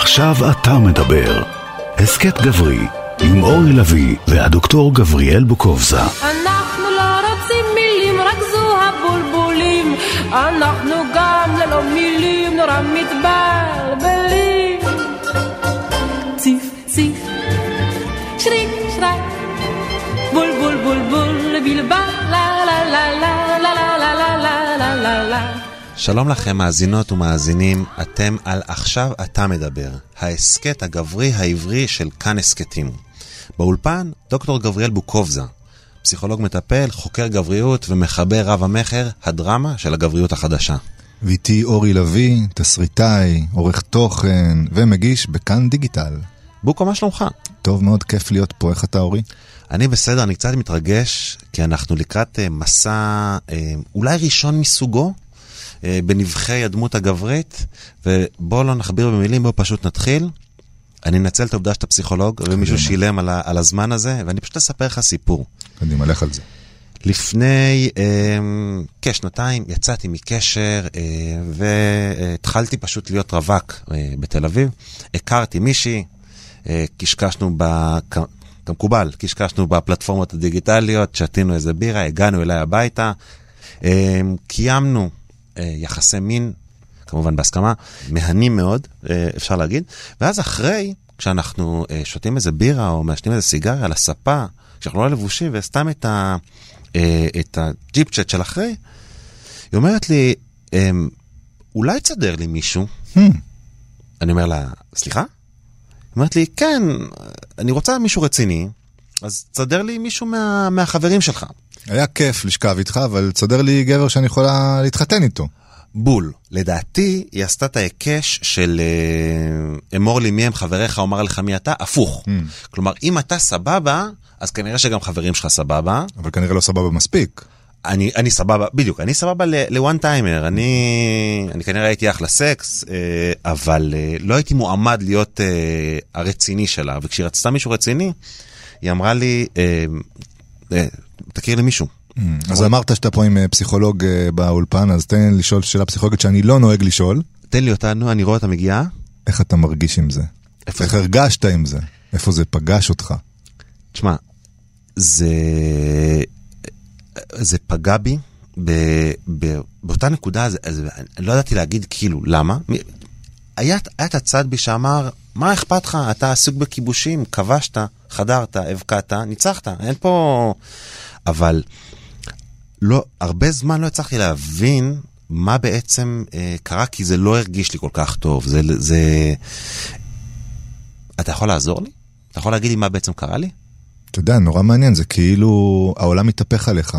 עכשיו אתה מדבר. הסכת גברי, עם אורי לביא והדוקטור גבריאל בוקובזה. אנחנו לא רוצים מילים, רק זו הבולבולים. אנחנו גם ללא מילים נורא מתבלבלים. ציף ציף, שריק שרק, בול בול בול בול, בלבל, לה לה לה לה לה לה לה לה לה לה לה לה שלום לכם מאזינות ומאזינים, אתם על עכשיו אתה מדבר, ההסכת הגברי העברי של כאן הסכתים. באולפן, דוקטור גבריאל בוקובזה, פסיכולוג מטפל, חוקר גבריות ומחבר רב המכר, הדרמה של הגבריות החדשה. ואיתי אורי לביא, תסריטאי, עורך תוכן ומגיש בכאן דיגיטל. בוקו, מה שלומך? טוב מאוד, כיף להיות פה. איך אתה אורי? אני בסדר, אני קצת מתרגש, כי אנחנו לקראת uh, מסע uh, אולי ראשון מסוגו בנבחי הדמות הגברית, ובואו לא נכביר במילים, בואו פשוט נתחיל. אני אנצל את העובדה שאתה פסיכולוג, ומישהו שילם על, ה- על הזמן הזה, ואני פשוט אספר לך סיפור. קדימה, לך על זה. לפני אה, כשנתיים יצאתי מקשר אה, והתחלתי פשוט להיות רווק אה, בתל אביב. הכרתי מישהי, אה, קשקשנו ב... כמקובל, קשקשנו בפלטפורמות הדיגיטליות, שתינו איזה בירה, הגענו אליי הביתה, אה, קיימנו אה, יחסי מין, כמובן בהסכמה, מהנים מאוד, אה, אפשר להגיד, ואז אחרי, כשאנחנו אה, שותים איזה בירה או מעשנים איזה סיגריה על הספה, כשאנחנו לא לבושים, וסתם את, ה, אה, את הג'יפ צ'אט של אחרי, היא אומרת לי, אמ, אולי תסדר לי מישהו? Hmm, אני אומר לה, סליחה? היא אומרת לי, כן, אני רוצה מישהו רציני, אז תסדר לי מישהו מה, מהחברים שלך. היה כיף לשכב איתך, אבל תסדר לי גבר שאני יכולה להתחתן איתו. בול. לדעתי, היא עשתה את ההיקש של אה, אמור לי מי הם חבריך, אומר לך מי אתה, הפוך. Hmm, כלומר, אם אתה סבבה, אז כנראה שגם חברים שלך סבבה. אבל כנראה לא סבבה מספיק. אני, אני סבבה, בדיוק, אני סבבה לוואן טיימר, אני, אני כנראה הייתי אחלה סקס, אה, אבל אה, לא הייתי מועמד להיות הרציני שלה, וכשהיא רצתה מישהו רציני, היא אמרה לי, תכיר לי מישהו. Hmm, אז אמרת שאתה פה עם אה, פסיכולוג אה, באולפן, אז תן לי לשאול שאלה פסיכולוגית שאני לא נוהג לשאול. תן לי אותנו, אני רואה אותה מגיעה. איך אתה מרגיש עם זה? איך? הרגשת עם זה? איפה זה פגש אותך? תשמע, זה, זה פגע בי ב, ב, באותה נקודה, זה, אני לא ידעתי להגיד כאילו, למה? היה, היה את הצד בי שאמר, מה אכפת לך? אתה עסוק בכיבושים, כבשת, חדרת, הבקעת, ניצחת, אין פה... אבל לא, הרבה זמן לא הצלחתי להבין מה בעצם אה, קרה, כי זה לא הרגיש לי כל כך טוב. זה, זה... אתה יכול לעזור לי? אתה יכול להגיד לי מה בעצם קרה לי? אתה יודע, נורא מעניין, זה כאילו העולם מתהפך עליך.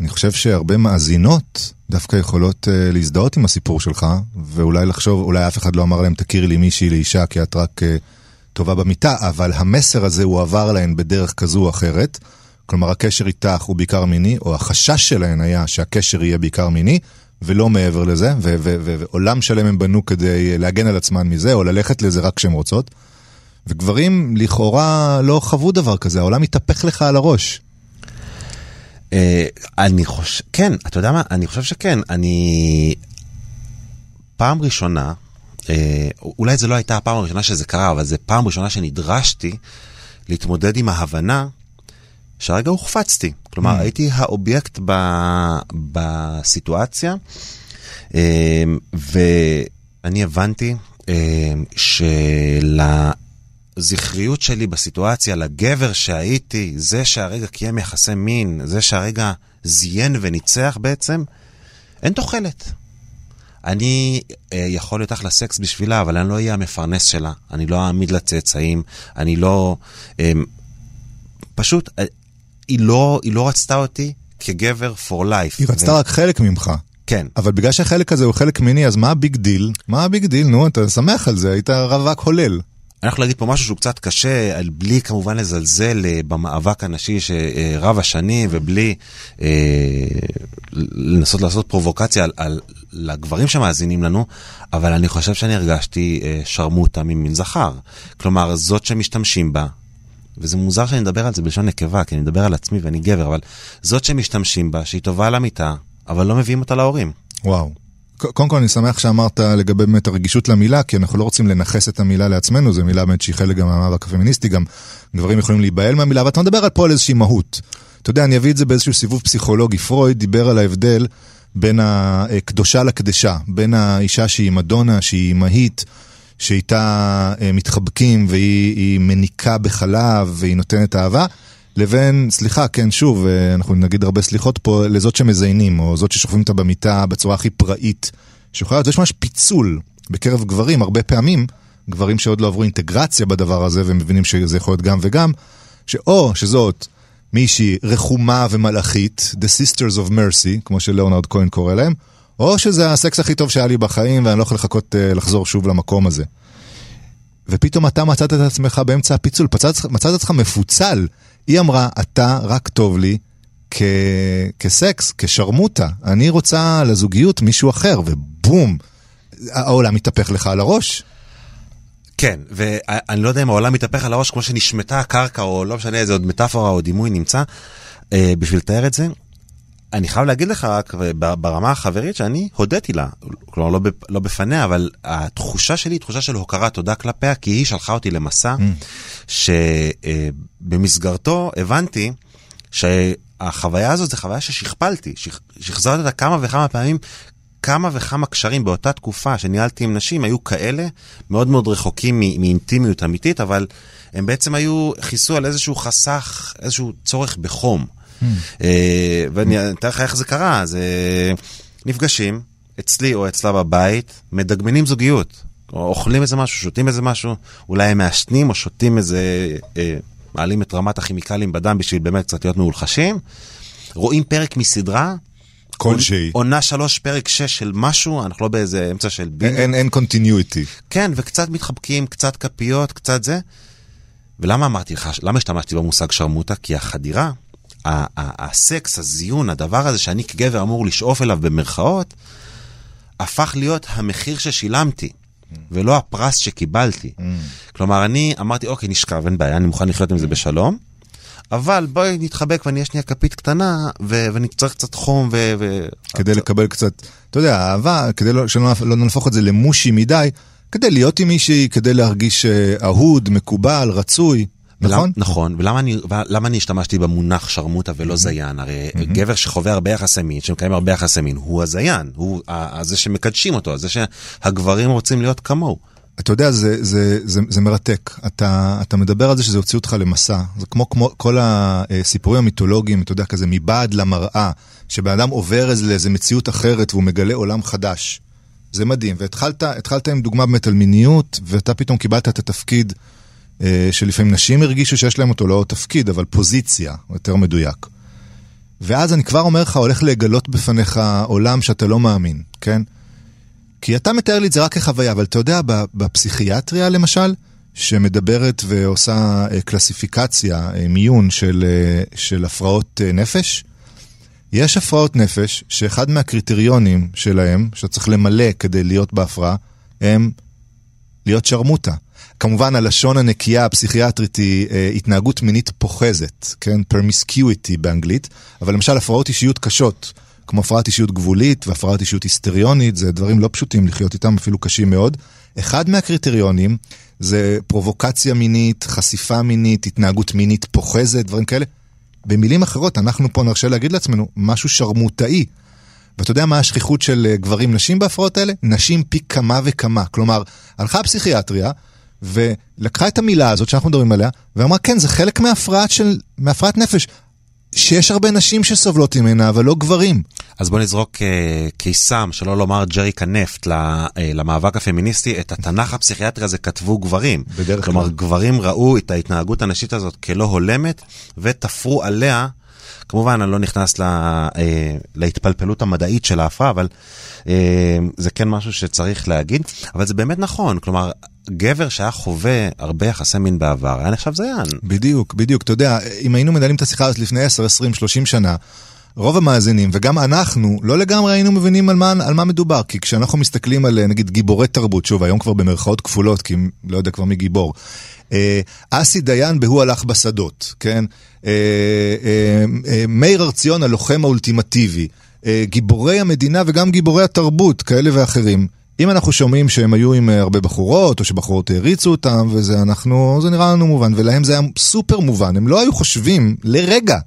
אני חושב שהרבה מאזינות דווקא יכולות uh, להזדהות עם הסיפור שלך, ואולי לחשוב, אולי אף אחד לא אמר להם, תכירי לי מישהי לאישה, כי את רק uh, טובה במיטה, אבל המסר הזה הוא עבר להן בדרך כזו או אחרת. כלומר, הקשר איתך הוא בעיקר מיני, או החשש שלהן היה שהקשר יהיה בעיקר מיני, ולא מעבר לזה, ועולם שלם הם בנו כדי להגן על עצמן מזה, או ללכת לזה רק כשהן רוצות. וגברים לכאורה לא חוו דבר כזה, העולם מתהפך לך על הראש. אה, אני חושב, כן, אתה יודע מה? אני חושב שכן. אני... פעם ראשונה, אה, אולי זו לא הייתה הפעם הראשונה שזה קרה, אבל זו פעם ראשונה שנדרשתי להתמודד עם ההבנה שהרגע הוחפצתי. כלומר, Mm. הייתי האובייקט ב... בסיטואציה, אה, ואני הבנתי אה, שלזכריות שלי בסיטואציה, לגבר שהייתי, זה שהרגע קיים יחסי מין, זה שהרגע זיין וניצח בעצם, אין תוחלת. אני אה, יכול להיות אחלה סקס בשבילה, אבל אני לא אהיה המפרנס שלה, אני לא אעמיד לה צאצאים, אני לא... אה, פשוט, היא לא, היא לא רצתה אותי כגבר for life. היא רצתה רק חלק ממך. כן. אבל בגלל שהחלק הזה הוא חלק מיני, אז מה ה big deal? מה ה big deal? נו, אתה שמח על זה, היית רווק הולל. אני יכול להגיד פה משהו שהוא קצת קשה, בלי כמובן לזלזל אה, במאבק הנשי שרב השנים, ובלי אה, לנסות לעשות פרובוקציה על, על, לגברים שמאזינים לנו, אבל אני חושב שאני הרגשתי אה, שרמוטה ממין זכר. כלומר, זאת שמשתמשים בה, וזה מוזר שאני מדבר על זה בלשון נקבה, כי אני מדבר על עצמי ואני גבר, אבל זאת שמשתמשים בה, שהיא טובה על המיטה, אבל לא מביאים אותה להורים. וואו. קודם כל אני שמח שאמרת לגבי באמת הרגישות למילה, כי אנחנו לא רוצים לנכס את המילה לעצמנו, זו מילה באמת שהיא חלק גם מהמאבק הפמיניסטי, גם גברים יכולים להיבהל מהמילה, ואתה מדבר פה על איזושהי מהות. אתה יודע, אני אביא את זה באיזשהו סיבוב פסיכולוגי. פרויד דיבר על ההבדל בין הקדושה לקדשה, בין האישה שהיא מדונה, שהיא אמהית, שאיתה אה, מתחבקים והיא מניקה בחלב והיא נותנת אהבה, לבין, סליחה, כן, שוב, אה, אנחנו נגיד הרבה סליחות פה, לזאת שמזיינים, או זאת ששוכבים אותה במיטה בצורה הכי פראית שיכולה להיות. יש ממש פיצול בקרב גברים, הרבה פעמים, גברים שעוד לא עברו אינטגרציה בדבר הזה, ומבינים שזה יכול להיות גם וגם, שאו שזאת מישהי רחומה ומלאכית, The Sisters of Mercy, כמו שלאונרד כהן קורא להם, או שזה הסקס הכי טוב שהיה לי בחיים ואני לא יכול לחכות uh, לחזור שוב למקום הזה. ופתאום אתה מצאת את עצמך באמצע הפיצול, מצאת, מצאת את עצמך מפוצל. היא אמרה, אתה רק טוב לי כ... כסקס, כשרמוטה. אני רוצה לזוגיות מישהו אחר, ובום, העולם מתהפך לך על הראש. כן, ואני לא יודע אם העולם מתהפך על הראש כמו שנשמטה הקרקע, או לא משנה איזה עוד מטאפורה או דימוי נמצא, אה, בשביל לתאר את זה. אני חייב להגיד לך רק ברמה החברית שאני הודיתי לה, כלומר לא, לא בפניה, אבל התחושה שלי היא תחושה של הוקרה תודה כלפיה, כי היא שלחה אותי למסע mm. שבמסגרתו הבנתי שהחוויה הזאת זה חוויה ששכפלתי, שחזרתי אותה כמה וכמה פעמים, כמה וכמה קשרים באותה תקופה שניהלתי עם נשים היו כאלה מאוד מאוד רחוקים מאינטימיות אמיתית, אבל הם בעצם היו, כיסו על איזשהו חסך, איזשהו צורך בחום. אה, ואני אתאר לך איך זה קרה, זה נפגשים אצלי או אצלה בבית, מדגמנים זוגיות. או אוכלים איזה משהו, שותים איזה משהו, אולי הם מעשנים או שותים איזה, אה, מעלים את רמת הכימיקלים בדם בשביל באמת קצת להיות מאולחשים. רואים פרק מסדרה. כלשהי. עונה שלוש, פרק שש של משהו, אנחנו לא באיזה אמצע של בין. אין, אין continuity. כן, וקצת מתחבקים, קצת כפיות, קצת זה. ולמה אמרתי לך, למה השתמשתי במושג שרמוטה? כי החדירה הסקס, הזיון, הדבר הזה שאני כגבר אמור לשאוף אליו במרכאות, הפך להיות המחיר ששילמתי. ולא הפרס שקיבלתי. Mm. כלומר, אני אמרתי, אוקיי, נשכב, אין בעיה, אני מוכן לחיות עם זה בשלום, אבל בואי נתחבק ואני אהיה שנייה כפית קטנה, ו- ואני צריך קצת חום ו... ו- כדי לקבל קצת, אתה יודע, אהבה, כדי לא, שלא לא נהפוך את זה למושי מדי, כדי להיות עם מישהי, כדי להרגיש אה, אהוד, מקובל, רצוי. נכון? נכון, ולמה אני, ולמה אני השתמשתי במונח שרמוטה ולא זיין? הרי גבר שחווה הרבה יחסי מין, שמקיים הרבה יחסי מין, הוא הזיין, הוא זה שמקדשים אותו, זה שהגברים רוצים להיות כמוהו. אתה יודע, זה, זה, זה, זה מרתק. אתה, אתה מדבר על זה שזה הוציא אותך למסע. זה כמו, כמו כל הסיפורים המיתולוגיים, אתה יודע, כזה מבעד למראה, שבן אדם עובר לאיזה מציאות אחרת והוא מגלה עולם חדש. זה מדהים. והתחלת עם דוגמה באמת על מיניות, ואתה פתאום קיבלת את התפקיד שלפעמים נשים הרגישו שיש להם אותו לא תפקיד, אבל פוזיציה, יותר מדויק. ואז אני כבר אומר לך, הולך לגלות בפניך עולם שאתה לא מאמין, כן? כי אתה מתאר לי את זה רק כחוויה, אבל אתה יודע, בפסיכיאטריה למשל, שמדברת ועושה אה, קלסיפיקציה, אה, מיון של, של הפרעות נפש, יש הפרעות נפש שאחד מהקריטריונים שלהם, שאתה צריך למלא כדי להיות בהפרעה, הם להיות שרמוטה. כמובן הלשון הנקייה הפסיכיאטרית היא אה, התנהגות מינית פוחזת, כן? פרמיסקיויטי באנגלית, אבל למשל הפרעות אישיות קשות, כמו הפרעת אישיות גבולית והפרעת אישיות היסטריונית, זה דברים לא פשוטים לחיות איתם, אפילו קשים מאוד. אחד מהקריטריונים זה פרובוקציה מינית, חשיפה מינית, התנהגות מינית פוחזת, דברים כאלה. במילים אחרות, אנחנו פה נרשה להגיד לעצמנו משהו שרמוטאי. ואתה יודע מה השכיחות של אה, גברים נשים בהפרעות האלה? נשים פי כמה וכמה. כלומר, הלכה הפסיכיאטריה, ולקחה את המילה הזאת שאנחנו מדברים עליה, ואמרה, כן, זה חלק מהפרעת, של, מהפרעת נפש. שיש הרבה נשים שסובלות ממנה, אבל לא גברים. אז בוא נזרוק uh, קיסם, שלא לומר ג'ריק הנפט, uh, למאבק הפמיניסטי, את התנ"ך הפסיכיאטרי הזה כתבו גברים. בדרך כלל. כלומר, גברים ראו את ההתנהגות הנשית הזאת כלא הולמת, ותפרו עליה כמובן, אני לא נכנס לה, אה, להתפלפלות המדעית של ההפרעה, אבל אה, זה כן משהו שצריך להגיד, אבל זה באמת נכון, כלומר, גבר שהיה חווה הרבה יחסי מין בעבר, היה נחשב זיין. בדיוק, בדיוק. אתה יודע, אם היינו מנהלים את השיחה הזאת לפני 10, 20, 30 שנה, רוב המאזינים, וגם אנחנו, לא לגמרי היינו מבינים על מה, על מה מדובר. כי כשאנחנו מסתכלים על, נגיד, גיבורי תרבות, שוב, היום כבר במרכאות כפולות, כי לא יודע כבר מי גיבור. אה, אסי דיין ב"הוא הלך בשדות", כן? אה, אה, מאיר הר ציון, הלוחם האולטימטיבי. גיבורי המדינה וגם גיבורי התרבות, כאלה ואחרים. אם אנחנו שומעים שהם היו עם אה, הרבה בחורות, או שבחורות העריצו אותם, וזה אנחנו, זה נראה לנו מובן, ולהם זה היה סופר מובן. הם לא היו חושבים לרגע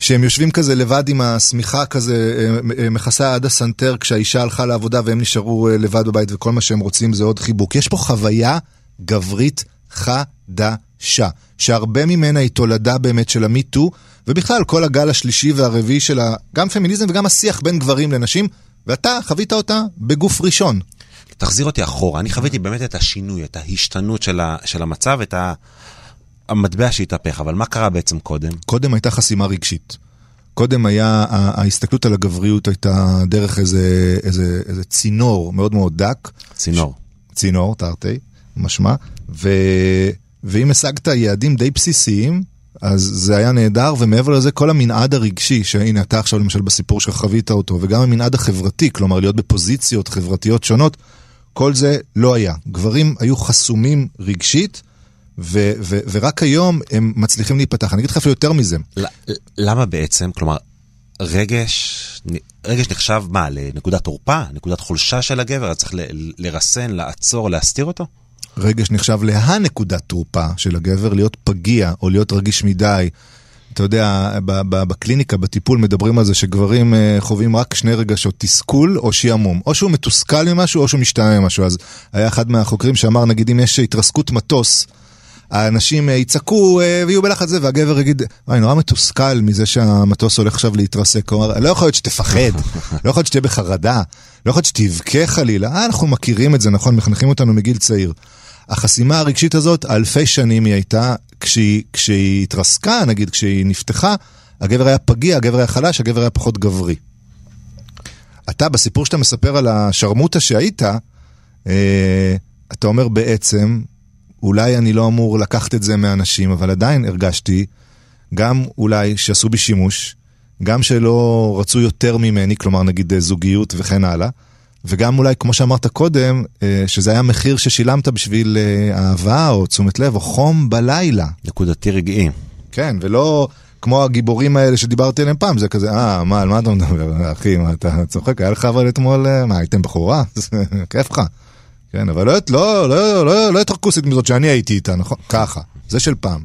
שהם יושבים כזה לבד עם השמיכה כזה, אה, אה, מכסה עד הסנטר כשהאישה הלכה לעבודה והם נשארו לבד בבית וכל מה שהם רוצים זה עוד חיבוק. יש פה חוויה גברית חדשה, שהרבה ממנה היא תולדה באמת של המיטו, ובכלל כל הגל השלישי והרביעי של גם פמיניזם וגם השיח בין גברים לנשים, ואתה חווית אותה בגוף ראשון. תחזיר אותי אחורה, אני חוויתי באמת את השינוי, את ההשתנות של, ה, של המצב, את ה, המטבע שהתהפך, אבל מה קרה בעצם קודם? קודם הייתה חסימה רגשית. קודם היה, ההסתכלות על הגבריות הייתה דרך איזה, איזה, איזה צינור מאוד מאוד דק. צינור. צינור, תרתי, משמע, ו... ואם השגת יעדים די בסיסיים, אז זה היה נהדר, ומעבר לזה כל המנעד הרגשי, שהנה אתה עכשיו למשל בסיפור שלך חווית אותו, וגם המנעד החברתי, כלומר להיות בפוזיציות חברתיות שונות, כל זה לא היה. גברים היו חסומים רגשית, ו- ו- ורק היום הם מצליחים להיפתח. אני אגיד לך אפילו יותר מזה. ל- למה בעצם? כלומר, רגש, רגש נחשב מה, לנקודת תורפה? נקודת חולשה של הגבר? אז צריך ל- לרסן, לעצור, להסתיר אותו? רגש נחשב להנקודת תורפה של הגבר, להיות פגיע או להיות רגיש מדי. אתה יודע, בקליניקה, בטיפול, מדברים על זה שגברים אה, חווים רק שני רגשות, תסכול או שעמום. או שהוא מתוסכל ממשהו או שהוא משתעמם ממשהו. אז היה אחד מהחוקרים שאמר, נגיד אם יש התרסקות מטוס, האנשים אה, יצעקו אה, ויהיו בלחץ זה, והגבר יגיד, אני נורא מתוסכל מזה שהמטוס הולך עכשיו להתרסק. כלומר, לא יכול להיות שתפחד, לא יכול להיות שתהיה בחרדה, לא יכול להיות שתבכה חלילה. אנחנו מכירים את זה, נכון? מחנכים אותנו מגיל צעיר. החסימה הרגשית הזאת, אלפי שנים היא הייתה, כשהיא, כשהיא התרסקה, נגיד, כשהיא נפתחה, הגבר היה פגיע, הגבר היה חלש, הגבר היה פחות גברי. אתה, בסיפור שאתה מספר על השרמוטה שהיית, אה, אתה אומר בעצם, אולי אני לא אמור לקחת את זה מאנשים, אבל עדיין הרגשתי, גם אולי שעשו בי שימוש, גם שלא רצו יותר ממני, כלומר נגיד אה, זוגיות וכן הלאה, וגם אולי, כמו שאמרת קודם, אה, שזה היה מחיר ששילמת בשביל אה, אהבה או תשומת לב או חום בלילה. נקודתי רגעי. כן, ולא כמו הגיבורים האלה שדיברתי עליהם פעם, זה כזה, אה, מה, על מה אתה מדבר, אחי, מה, אתה צוחק, היה לך אבל אתמול, אה, מה, הייתם בחורה? כיף לך. כן, אבל לא, לא, לא, לא, לא יותר כוסית מזאת שאני הייתי איתה, נכון? ככה, זה של פעם.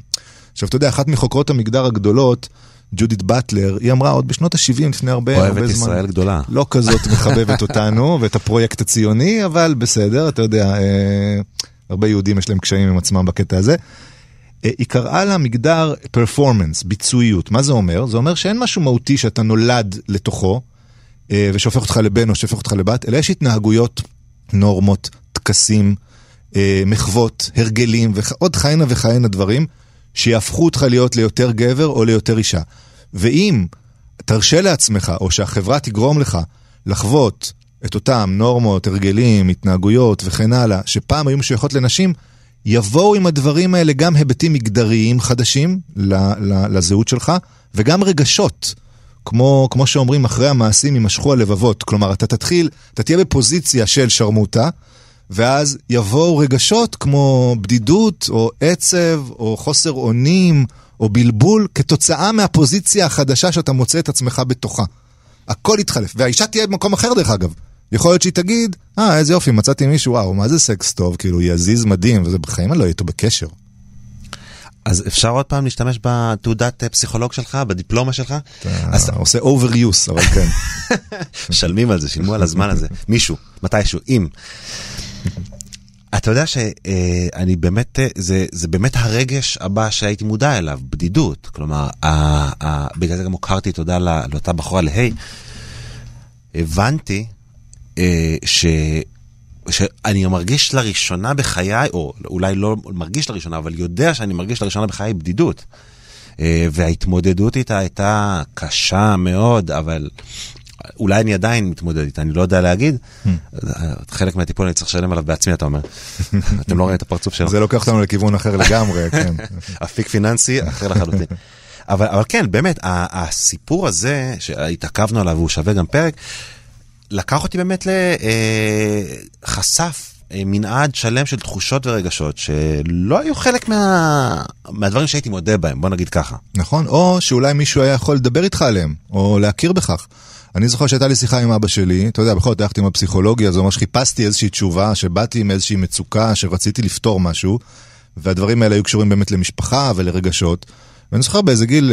עכשיו, אתה יודע, אחת מחוקרות המגדר הגדולות, ג'ודית באטלר, היא אמרה עוד בשנות ה-70, לפני הרבה, הרבה אוהבת זמן. ישראל גדולה. לא כזאת מחבבת אותנו ואת הפרויקט הציוני, אבל בסדר, אתה יודע, אה, הרבה יהודים יש להם קשיים עם עצמם בקטע הזה. אה, היא קראה לה מגדר פרפורמנס, ביצועיות. מה זה אומר? זה אומר שאין משהו מהותי שאתה נולד לתוכו, אה, ושהופך אותך לבן או שהופך אותך לבת, אלא יש התנהגויות, נורמות, טקסים, אה, מחוות, הרגלים ועוד כהנה וכהנה דברים, שיהפכו אותך להיות ליותר גבר או ליותר אישה. ואם תרשה לעצמך, או שהחברה תגרום לך לחוות את אותם נורמות, הרגלים, התנהגויות וכן הלאה, שפעם היו משויכות לנשים, יבואו עם הדברים האלה גם היבטים מגדריים חדשים לזהות שלך, וגם רגשות. כמו, כמו שאומרים, אחרי המעשים יימשכו הלבבות. כלומר, אתה תתחיל, אתה תהיה בפוזיציה של שרמוטה, ואז יבואו רגשות כמו בדידות, או עצב, או חוסר אונים, או בלבול, כתוצאה מהפוזיציה החדשה שאתה מוצא את עצמך בתוכה. הכל יתחלף, והאישה תהיה במקום אחר דרך אגב. יכול להיות שהיא תגיד, אה, איזה יופי, מצאתי מישהו, וואו, מה זה סקס טוב, כאילו, יזיז מדהים, וזה בחיים אני לא אהיה איתו בקשר. אז אפשר עוד פעם להשתמש בתעודת אה, פסיכולוג שלך, בדיפלומה שלך? אז אתה עושה overuse, אבל כן. משלמים על זה, שילמו על הזמן הזה. מישהו, מתישהו, אם. אתה יודע שאני באמת, אה, זה, זה באמת הרגש הבא שהייתי מודע אליו, בדידות. כלומר, ה, ה, בגלל זה גם הוקרתי תודה לא, לאותה בחורה להי. הבנתי אה, ש... שאני מרגיש לראשונה בחיי, או אולי לא מרגיש לראשונה, אבל יודע שאני מרגיש לראשונה בחיי בדידות. אה, וההתמודדות איתה הייתה קשה מאוד, אבל אולי אני עדיין מתמודד איתה, אני לא יודע להגיד. חלק מהטיפול אני צריך לשלם עליו בעצמי, אתה אומר. אתם לא רואים את הפרצוף שלו. זה לוקח אותנו לכיוון אחר לגמרי, כן. אפיק פיננסי אחר לחלוטין. אבל, אבל כן, באמת, הסיפור הזה שהתעכבנו עליו והוא שווה גם פרק, לקח אותי באמת לחשף מנעד שלם של תחושות ורגשות שלא היו חלק מה... מהדברים שהייתי מודה בהם, בוא נגיד ככה. נכון, או שאולי מישהו היה יכול לדבר איתך עליהם, או להכיר בכך. אני זוכר שהייתה לי שיחה עם אבא שלי, אתה יודע, בכל זאת הלכתי עם הפסיכולוגיה, זה אומר שחיפשתי איזושהי תשובה, שבאתי עם איזושהי מצוקה, שרציתי לפתור משהו, והדברים האלה היו קשורים באמת למשפחה ולרגשות. ואני זוכר באיזה גיל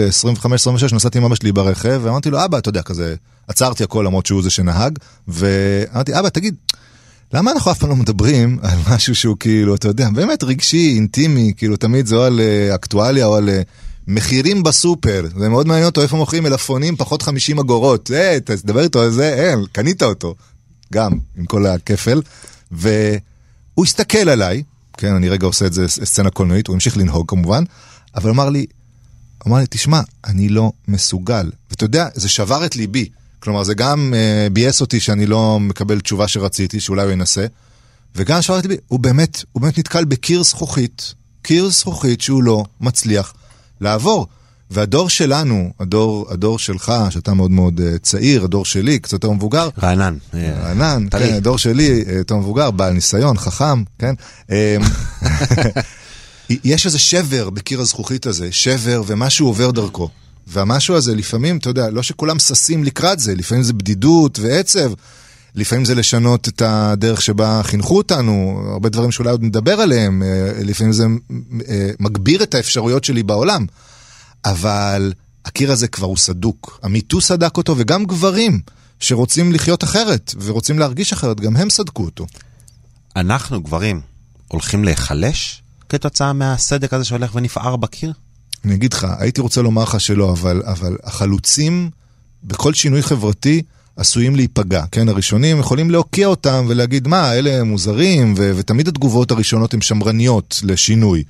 25-26 נסעתי עם אבא שלי ברכב, ואמרתי לו, אבא, אתה יודע, כזה, עצרתי הכל למרות שהוא זה שנהג, ואמרתי, אבא, תגיד, למה אנחנו אף פעם לא מדברים על משהו שהוא כאילו, אתה יודע, באמת רגשי, אינטימי, כאילו תמיד זה או על אה, אקטואליה או על אה, מחירים בסופר. זה מאוד מעניין אותו איפה מוכרים מלפפונים פחות 50 אגורות. אה, תדבר איתו על זה, אין, קנית אותו. גם, עם כל הכפל. והוא הסתכל עליי, כן, אני רגע עושה את זה סצנה קולנועית, הוא המשיך לנהוג כמובן, אבל אמר לי, אמר לי, תשמע, אני לא מסוגל. ואתה יודע, זה שבר את ליבי. כלומר, זה גם uh, ביאס אותי שאני לא מקבל תשובה שרציתי, שאולי הוא ינסה, וגם שבר את ליבי, הוא באמת, הוא באמת נתקל בקיר זכוכית, קיר זכוכית שהוא לא מצליח לעבור. והדור שלנו, הדור, הדור שלך, שאתה מאוד מאוד uh, צעיר, הדור שלי, קצת יותר מבוגר. רענן. רענן, כן, הדור שלי, uh, יותר מבוגר, בעל ניסיון, חכם, כן. אמ, יש איזה שבר בקיר הזכוכית הזה, שבר ומשהו עובר דרכו. והמשהו הזה לפעמים, אתה יודע, לא שכולם ששים לקראת זה, לפעמים זה בדידות ועצב, לפעמים זה לשנות את הדרך שבה חינכו אותנו, הרבה דברים שאולי עוד נדבר עליהם, אה, לפעמים זה אה, מגביר את האפשרויות שלי בעולם, אבל הקיר הזה כבר הוא סדוק. המיטו סדק אותו, וגם גברים שרוצים לחיות אחרת ורוצים להרגיש אחרת, גם הם סדקו אותו. אנחנו, גברים, הולכים להיחלש כתוצאה מהסדק הזה שהולך ונפער בקיר? אני אגיד לך, הייתי רוצה לומר לך שלא, אבל, אבל החלוצים בכל שינוי חברתי עשויים להיפגע, כן? הראשונים יכולים להוקיע אותם ולהגיד, מה, אלה מוזרים, ו- ותמיד התגובות הראשונות הן שמרניות לשינוי.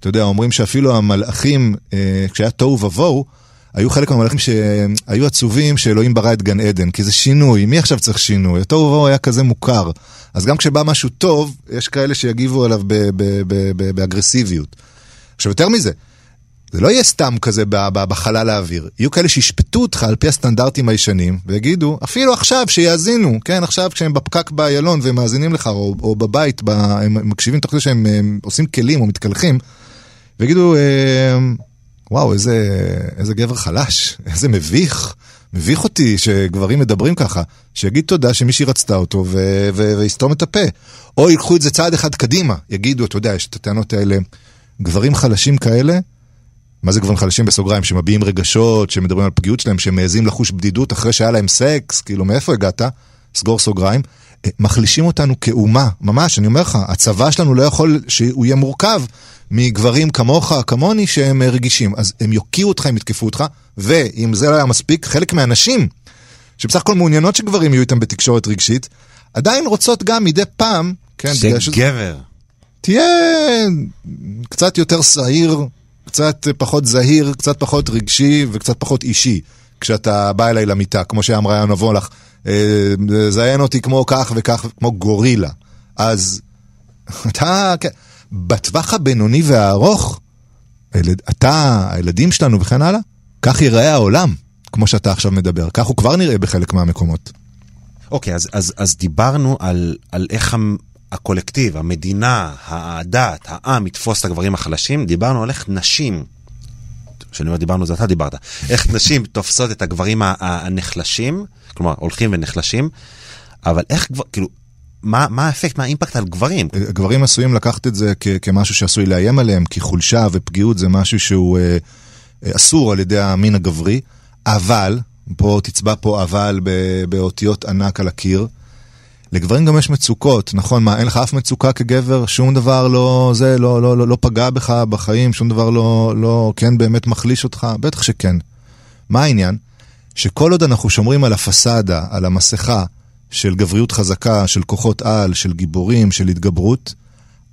אתה יודע, אומרים שאפילו המלאכים, אה, כשהיה תוהו ובוהו, היו חלק מהמלאכים שהיו עצובים שאלוהים ברא את גן עדן, כי זה שינוי, מי עכשיו צריך שינוי? התוהו ובוהו היה כזה מוכר. אז גם כשבא משהו טוב, יש כאלה שיגיבו עליו באגרסיביות. עכשיו, יותר מזה, זה לא יהיה סתם כזה בחלל האוויר. יהיו כאלה שישפטו אותך על פי הסטנדרטים הישנים, ויגידו, אפילו עכשיו שיאזינו, כן, עכשיו כשהם בפקק באיילון והם מאזינים לך, או, או בבית, ב, הם מקשיבים תוך כדי שהם עושים כלים או מתקלחים, ויגידו, אה, וואו, איזה, איזה גבר חלש, איזה מביך. מביך אותי שגברים מדברים ככה, שיגיד תודה שמישהי רצתה אותו ו- ו- ויסתום את הפה. או ייקחו את זה צעד אחד קדימה, יגידו, אתה יודע, יש את הטענות האלה, גברים חלשים כאלה, מה זה גברים חלשים בסוגריים, שמביעים רגשות, שמדברים על פגיעות שלהם, שמעזים לחוש בדידות אחרי שהיה להם סקס, כאילו מאיפה הגעת? סגור סוגריים. אה, מחלישים אותנו כאומה, ממש, אני אומר לך, הצבא שלנו לא יכול שהוא יהיה מורכב מגברים כמוך, כמוני, שהם אה, רגישים. אז הם יוקיעו אותך, הם יתקפו אותך, ואם זה לא היה מספיק, חלק מהנשים, שבסך הכל מעוניינות שגברים יהיו איתם בתקשורת רגשית, עדיין רוצות גם מדי פעם, כן, בגלל שזה... גבר. תהיה קצת יותר שעיר, קצת פחות זהיר, קצת פחות רגשי וקצת פחות אישי, כשאתה בא אליי למיטה, כמו שאמרה יאנו וולך, אה, זיין אותי כמו כך וכך, כמו גורילה. אז אתה, כן, בטווח הבינוני והארוך, אתה, הילדים שלנו וכן הלאה, כך ייראה העולם, כמו שאתה עכשיו מדבר. כך הוא כבר נראה בחלק מהמקומות. אוקיי, אז, אז, אז דיברנו על, על איך הקולקטיב, המדינה, הדת, העם יתפוס את הגברים החלשים, דיברנו על איך נשים, כשאני אומר דיברנו זה אתה דיברת, איך נשים תופסות את הגברים הנחלשים, כלומר הולכים ונחלשים, אבל איך כבר, כאילו, מה, מה האפקט, מה האימפקט על גברים? גברים עשויים לקחת את זה כ- כמשהו שעשוי לאיים עליהם, כי חולשה ופגיעות זה משהו שהוא אה, אה, אסור על ידי המין הגברי, אבל, פה תצבע פה אבל באותיות ענק על הקיר, לגברים גם יש מצוקות, נכון? מה, אין לך אף מצוקה כגבר? שום דבר לא, זה, לא, לא, לא, לא פגע בך בחיים, שום דבר לא, לא, כן באמת מחליש אותך? בטח שכן. מה העניין? שכל עוד אנחנו שומרים על הפסאדה, על המסכה של גבריות חזקה, של כוחות על, של גיבורים, של התגברות,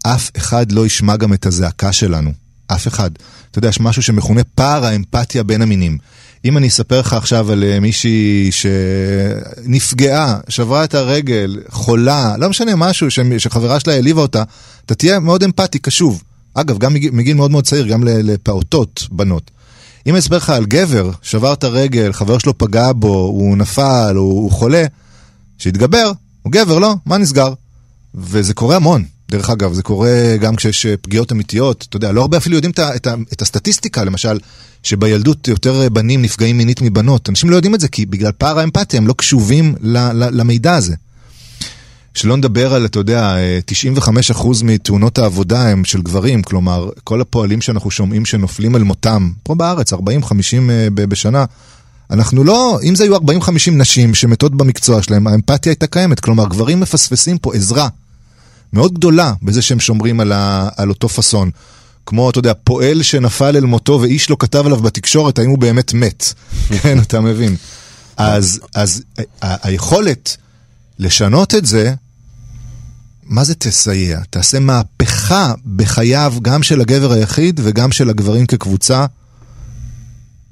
אף אחד לא ישמע גם את הזעקה שלנו. אף אחד. אתה יודע, יש משהו שמכונה פער האמפתיה בין המינים. אם אני אספר לך עכשיו על אה, מישהי שנפגעה, שברה את הרגל, חולה, לא משנה, משהו שחברה שלה העליבה אותה, אתה תהיה מאוד אמפתי, קשוב. אגב, גם מגיל מאוד מאוד צעיר, גם לפעוטות, בנות. אם אני אספר לך על גבר, שבר את הרגל, חבר שלו פגע בו, הוא נפל, הוא, הוא חולה, שיתגבר, הוא גבר, לא? מה נסגר? וזה קורה המון. דרך אגב, זה קורה גם כשיש אה, פגיעות אמיתיות, אתה יודע, לא הרבה אפילו יודעים את, את, את הסטטיסטיקה, למשל, שבילדות יותר אה, בנים נפגעים מינית מבנות. אנשים לא יודעים את זה, כי בגלל פער האמפתיה הם לא קשובים ל, ל, למידע הזה. שלא נדבר על, אתה יודע, אה, 95% מתאונות העבודה הם של גברים, כלומר, כל הפועלים שאנחנו שומעים שנופלים על מותם, פה בארץ, 40-50 אה, ב- בשנה, אנחנו לא, אם זה היו 40-50 נשים שמתות במקצוע שלהם, האמפתיה הייתה קיימת, כלומר, גברים מפספסים פה עזרה מאוד גדולה בזה שהם שומרים על, ה, על אותו פאסון. כמו, אתה יודע, פועל שנפל אל מותו ואיש לא כתב עליו בתקשורת האם הוא באמת מת. כן, אתה מבין. אז, אז ה- היכולת לשנות את זה, מה זה תסייע? תעשה מהפכה בחייו גם של הגבר היחיד וגם של הגברים כקבוצה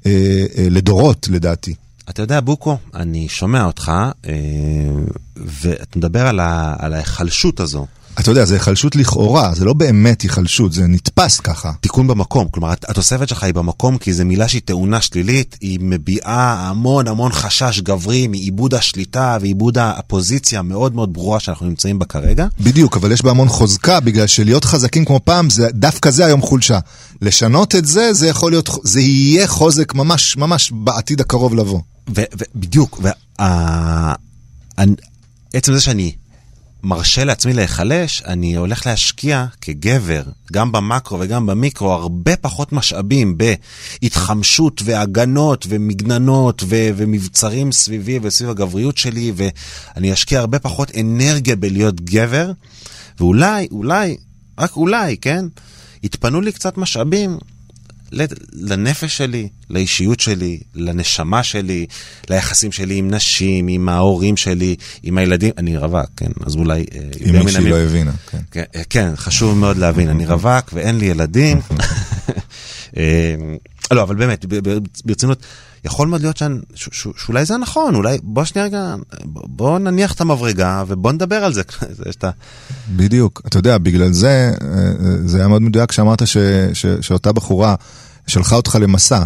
אה, אה, לדורות, לדעתי. אתה יודע, בוקו, אני שומע אותך, אה, ואתה מדבר על, ה, על ההיחלשות הזו. אתה יודע, זה היחלשות לכאורה, זה לא באמת היחלשות, זה נתפס ככה. תיקון במקום, כלומר הת- התוספת שלך היא במקום כי זו מילה שהיא טעונה שלילית, היא מביעה המון המון חשש גברי מאיבוד השליטה ואיבוד הפוזיציה המאוד מאוד ברורה שאנחנו נמצאים בה כרגע. בדיוק, אבל יש בה המון חוזקה, בגלל שלהיות חזקים כמו פעם, זה, דווקא זה היום חולשה. לשנות את זה, זה יכול להיות, זה יהיה חוזק ממש, ממש בעתיד הקרוב לבוא. ובדיוק, עצם זה שאני מרשה לעצמי להיחלש, אני הולך להשקיע כגבר, גם במקרו וגם במיקרו, הרבה פחות משאבים בהתחמשות והגנות ומגננות ו- ומבצרים סביבי וסביב הגבריות שלי, ואני אשקיע הרבה פחות אנרגיה בלהיות גבר, ואולי, אולי, רק אולי, כן? יתפנו לי קצת משאבים לנפש שלי, לאישיות שלי, לנשמה שלי, ליחסים שלי עם נשים, עם ההורים שלי, עם הילדים. אני רווק, כן, אז אולי... אם מישהי לא הבינה, כן. כן. כן, חשוב מאוד להבין, אני רווק ואין לי ילדים. לא, אבל באמת, ברצינות, יכול מאוד להיות שאולי זה נכון, אולי בוא שנייה רגע, בוא נניח את המברגה ובוא נדבר על זה. בדיוק, אתה יודע, בגלל זה, זה היה מאוד מדויק שאמרת שאותה בחורה שלחה אותך למסע.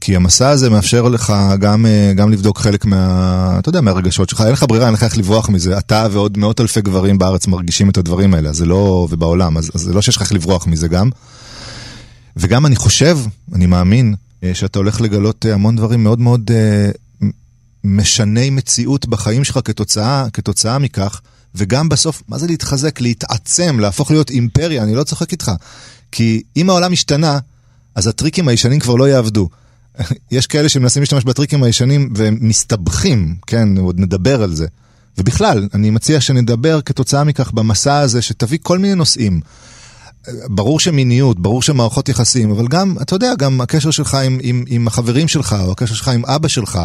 כי המסע הזה מאפשר לך גם, גם לבדוק חלק מה, אתה יודע, מהרגשות שלך, אין לך ברירה, אין לך איך לברוח מזה. אתה ועוד מאות אלפי גברים בארץ מרגישים את הדברים האלה, זה לא, ובעולם, אז, אז זה לא שיש לך איך לברוח מזה גם. וגם אני חושב, אני מאמין, שאתה הולך לגלות המון דברים מאוד מאוד uh, משני מציאות בחיים שלך כתוצאה, כתוצאה מכך, וגם בסוף, מה זה להתחזק? להתעצם, להפוך להיות אימפריה, אני לא צוחק איתך. כי אם העולם השתנה, אז הטריקים הישנים כבר לא יעבדו. יש כאלה שמנסים להשתמש בטריקים הישנים והם מסתבכים, כן, עוד נדבר על זה. ובכלל, אני מציע שנדבר כתוצאה מכך במסע הזה, שתביא כל מיני נושאים. ברור שמיניות, ברור שמערכות יחסים, אבל גם, אתה יודע, גם הקשר שלך עם, עם, עם החברים שלך, או הקשר שלך עם אבא שלך,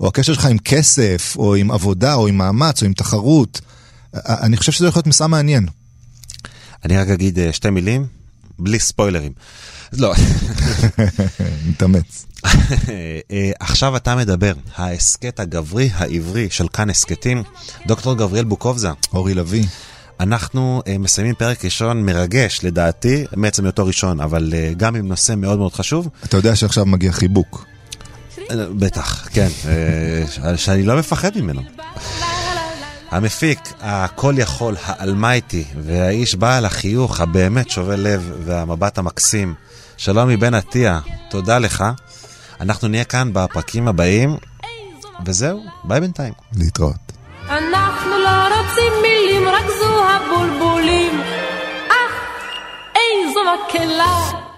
או הקשר שלך עם כסף, או עם עבודה, או עם מאמץ, או עם תחרות. אני חושב שזה יכול להיות מסע מעניין. אני רק אגיד שתי מילים, בלי ספוילרים. לא. מתאמץ. עכשיו אתה מדבר, ההסכת הגברי העברי של כאן הסכתים, דוקטור גבריאל בוקובזה. אורי לביא. אנחנו uh, מסיימים פרק ראשון מרגש, לדעתי, מעצם היותו ראשון, אבל uh, גם עם נושא מאוד מאוד חשוב. אתה יודע שעכשיו מגיע חיבוק. Uh, בטח, כן, שאני לא מפחד ממנו. המפיק, הכל יכול, האלמייטי, והאיש בעל החיוך הבאמת שובה לב והמבט המקסים, שלום מבן עטיה, תודה לך. אנחנו נהיה כאן בפרקים הבאים, וזהו, ביי בינתיים. להתראות. מילים, רק